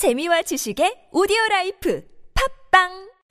재미와 지식의 오디오 life 팟빵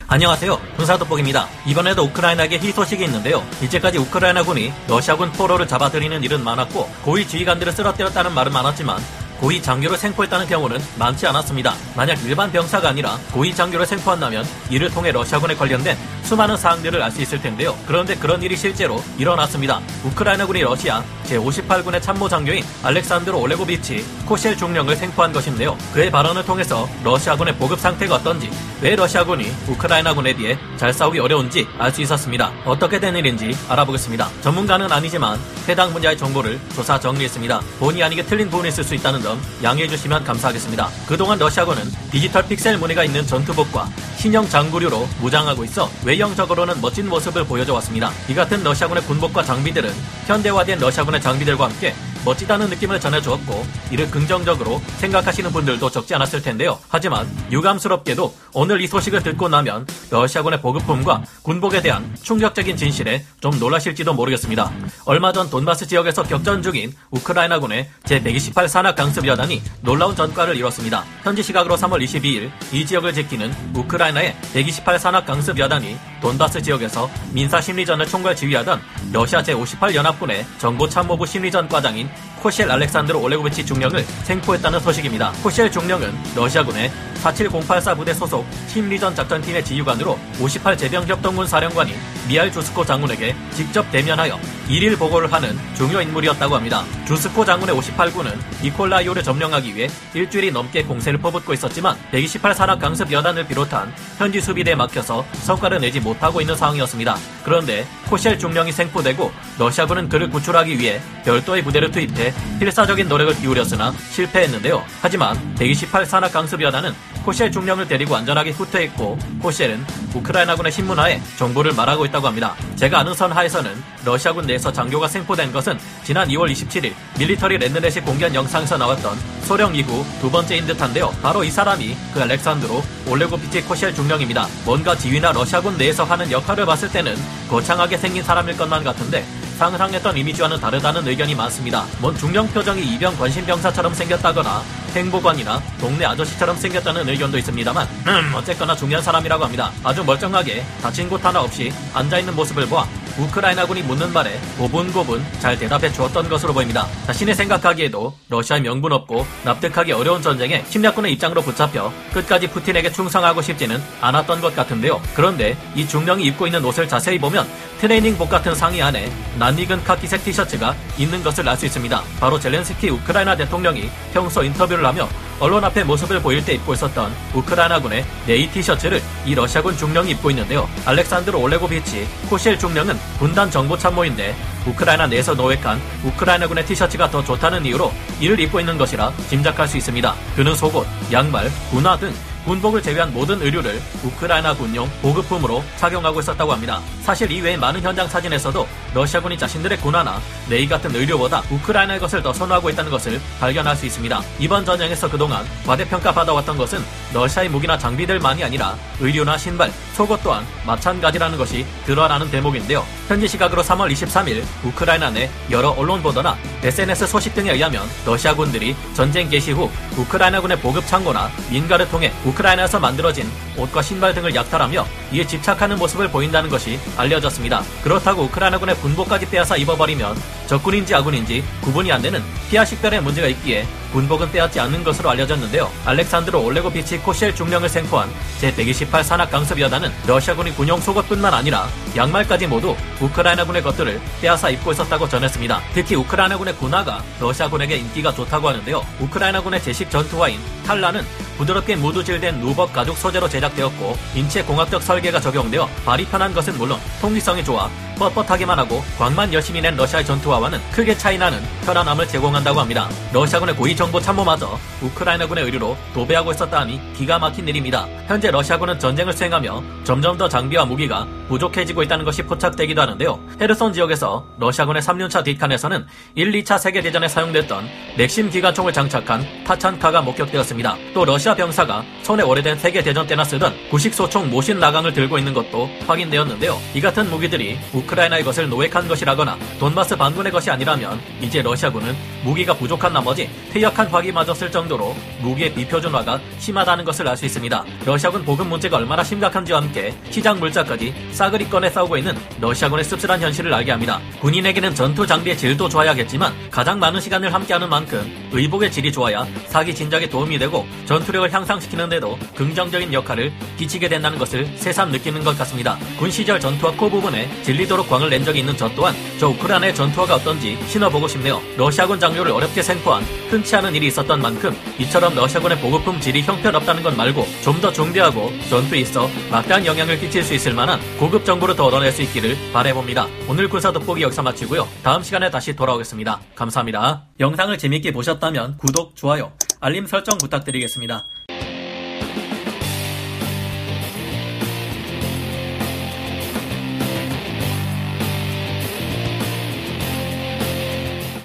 안녕하세요. 군사돋보기입니다. 이번에도 우크라이나에게 희소식이 있는데요. 이제까지 우크라이나군이 러시아군 포로를 잡아들이는 일은 많았고 고위 지휘관들을 쓰러뜨렸다는 말은 많았지만 고위 장교를 생포했다는 경우는 많지 않았습니다. 만약 일반 병사가 아니라 고위 장교를 생포한다면 이를 통해 러시아군에 관련된 수많은 사항들을 알 수 있을 텐데요. 그런데 그런 일이 실제로 일어났습니다. 우크라이나군이 러시아 제58군의 참모 장교인 알렉산드로 올레고비치 코셸 중령을 생포한 것인데요. 그의 발언을 통해서 러시아군의 보급 상태가 어떤지, 왜 러시아군이 우크라이나군에 비해 잘 싸우기 어려운지 알 수 있었습니다. 어떻게 된 일인지 알아보겠습니다. 전문가는 아니지만 해당 분야의 정보를 조사 정리했습니다. 본의 아니게 틀린 부분이 있을 수 있다는 점 양해해 주시면 감사하겠습니다. 그동안 러시아군은 디지털 픽셀 무늬가 있는 전투복과 신형 장구류로 무장하고 있어 외형적으로는 멋진 모습을 보여줘 왔습니다. 이 같은 러시아군의 군복과 장비들은 현대화된 러시아군의 장비들과 함께 멋지다는 느낌을 전해주었고 이를 긍정적으로 생각하시는 분들도 적지 않았을 텐데요. 하지만 유감스럽게도 오늘 이 소식을 듣고 나면 러시아군의 보급품과 군복에 대한 충격적인 진실에 좀 놀라실지도 모르겠습니다. 얼마 전 돈바스 지역에서 격전 중인 우크라이나군의 제128 산악 강습 여단이 놀라운 전과를 이뤘습니다. 현지 시각으로 3월 22일 이 지역을 지키는 우크라이나의 128 산악 강습 여단이 돈바스 지역에서 민사 심리전을 총괄 지휘하던 러시아 제58 연합군의 정보 참모부 심리전 과장인 코셸 알렉산드로 올레고비치 중령을 생포했다는 소식입니다. 코셸 중령은 러시아군의 47084 부대 소속 심리전 작전팀의 지휘관으로 58 제병협동군 사령관인 미알 주스코 장군에게 직접 대면하여 일일 보고를 하는 중요 인물이었다고 합니다. 주스코 장군의 58군은 니콜라이오를 점령하기 위해 일주일이 넘게 공세를 퍼붓고 있었지만 128 산악 강습 여단을 비롯한 현지 수비대에 막혀서 성과를 내지 못하고 있는 상황이었습니다. 그런데 코셸 중령이 생포되고 러시아군은 그를 구출하기 위해 별도의 부대를 투입해 필사적인 노력을 기울였으나 실패했는데요. 하지만 128 산악 강습 여단은 코셸 중령을 데리고 안전하게 후퇴했고 코셸은 우크라이나군의 신문화에 정보를 말하고 있다고 합니다. 제가 아는 선 하에서는 러시아군 내에서 장교가 생포된 것은 지난 2월 27일 밀리터리 랜드넷이 공개한 영상에서 나왔던 소령 이후 두 번째인 듯한데요. 바로 이 사람이 그 알렉산드로 올레고피치 코셸 중령입니다. 뭔가 지휘나 러시아군 내에서 하는 역할을 봤을 때는 거창하게 생긴 사람일 것만 같은데 상상했던 이미지와는 다르다는 의견이 많습니다. 뭔 중령 표정이 이병 관심병사처럼 생겼다거나 행보관이나 동네 아저씨처럼 생겼다는 의견도 있습니다만 음, 어쨌거나 중요한 사람이라고 합니다. 아주 멀쩡하게 다친 곳 하나 없이 앉아있는 모습을 보아 우크라이나군이 묻는 말에 고분고분 잘 대답해 주었던 것으로 보입니다. 자신이 생각하기에도 러시아의 명분 없고 납득하기 어려운 전쟁에 침략군의 입장으로 붙잡혀 끝까지 푸틴에게 충성하고 싶지는 않았던 것 같은데요. 그런데 이 중령이 입고 있는 옷을 자세히 보면 트레이닝복 같은 상의 안에 낯익은 카키색 티셔츠가 있는 것을 알 수 있습니다. 바로 젤렌스키 우크라이나 대통령이 평소 인터뷰를 하며 언론 앞에 모습을 보일 때 입고 있었던 우크라이나군의 내의 티셔츠를 이 러시아군 중령이 입고 있는데요. 알렉산드로 올레고비치 코셸 중령은 분단 정보 참모인데 우크라이나 내에서 노획한 우크라이나군의 티셔츠가 더 좋다는 이유로 이를 입고 있는 것이라 짐작할 수 있습니다. 그는 속옷, 양말, 군화 등 군복을 제외한 모든 의류를 우크라이나 군용 보급품으로 착용하고 있었다고 합니다. 사실 이외에 많은 현장 사진에서도 러시아군이 자신들의 군화나 네이 같은 의료보다 우크라이나의 것을 더 선호하고 있다는 것을 발견할 수 있습니다. 이번 전쟁에서 그동안 과대평가받아왔던 것은 러시아의 무기나 장비들만이 아니라 의류나 신발, 속옷 또한 마찬가지라는 것이 드러나는 대목인데요. 현지 시각으로 3월 23일 우크라이나 내 여러 언론 보도나 SNS 소식 등에 의하면 러시아군들이 전쟁 개시 후 우크라이나군의 보급 창고나 민가를 통해 우크라이나에서 만들어진 옷과 신발 등을 약탈하며 이에 집착하는 모습을 보인다는 것이 알려졌습니다. 그렇다고 우크라이나군의 군복까지 빼앗아 입어버리면 적군인지 아군인지 구분이 안 되는 피하 식별의 문제가 있기에 군복은 빼앗지 않는 것으로 알려졌는데요. 알렉산드로 올레고비치 코셸 중령을 생포한 제128 산악 강습 여단은 러시아군이 군용 속옷뿐만 아니라 양말까지 모두 우크라이나군의 것들을 빼앗아 입고 있었다고 전했습니다. 특히 우크라이나군의 군화가 러시아군에게 인기가 좋다고 하는데요. 우크라이나군의 제식 전투화인 탈라는 부드럽게 무두질된 누벅 가죽 소재로 제작되었고 인체 공학적 설계가 적용되어 발이 편한 것은 물론 통기성이 좋아 뻣뻣하기만 하고 광만 열심히 낸 러시아의 전투화와는 크게 차이나는 편안함을 제공한다고 합니다. 러시아군의 고위 정보 참모마저 우크라이나군의 의류로 도배하고 있었다니 기가 막힌 일입니다. 현재 러시아군은 전쟁을 수행하며 점점 더 장비와 무기가 부족해지고 있다는 것이 포착되기도 하는데요. 헤르손 지역에서 러시아군의 3륜차 뒷칸에서는 1, 2차 세계대전에 사용됐던 맥심 기관총을 장착한 타찬카가 목격되었습니다. 또 러시아 병사가 손에 오래된 세계대전 때나 쓰던 구식소총 모신 나강을 들고 있는 것도 확인되었는데요. 이 같은 무기들이 우크라이나의 것을 노획한 것이라거나 돈바스 반군의 것이 아니라면 이제 러시아군은 무기가 부족한 나머지 퇴역한 화기마저 쓸 정도로 무기의 비표준화가 심하다는 것을 알 수 있습니다. 러시아군 보급 문제가 얼마나 심각한지와 함께 시장 물자까지 싸그리 꺼내 싸우고 있는 러시아군의 씁쓸한 현실을 알게 합니다. 군인에게는 전투 장비의 질도 좋아야겠지만 가장 많은 시간을 함께하는 만큼 의복의 질이 좋아야 사기 진작에 도움이 되고 전투력을 향상시키는 데도 긍정적인 역할을 끼치게 된다는 것을 새삼 느끼는 것 같습니다. 군 시절 전투화 코 부분에 질리도록 광을 낸 적이 있는 저 또한 저 우크라이나의 전투화가 어떤지 신어보고 싶네요. 러시아군 장료를 어렵게 생포한 흔치 않은 일이 있었던 만큼 이처럼 러시아군의 보급품 질이 형편없다는 것 말고 좀 더 중대하고 전투에 있어 막대한 영향을 끼칠 수 있을 만한 고급 정보를 더 얻어낼 수 있기를 바래봅니다. 오늘 군사 돋보기 여기서 마치고요. 다음 시간에 다시 돌아오겠습니다. 감사합니다. 영상을 재밌게 보셨다면 구독, 좋아요, 알림 설정 부탁드리겠습니다.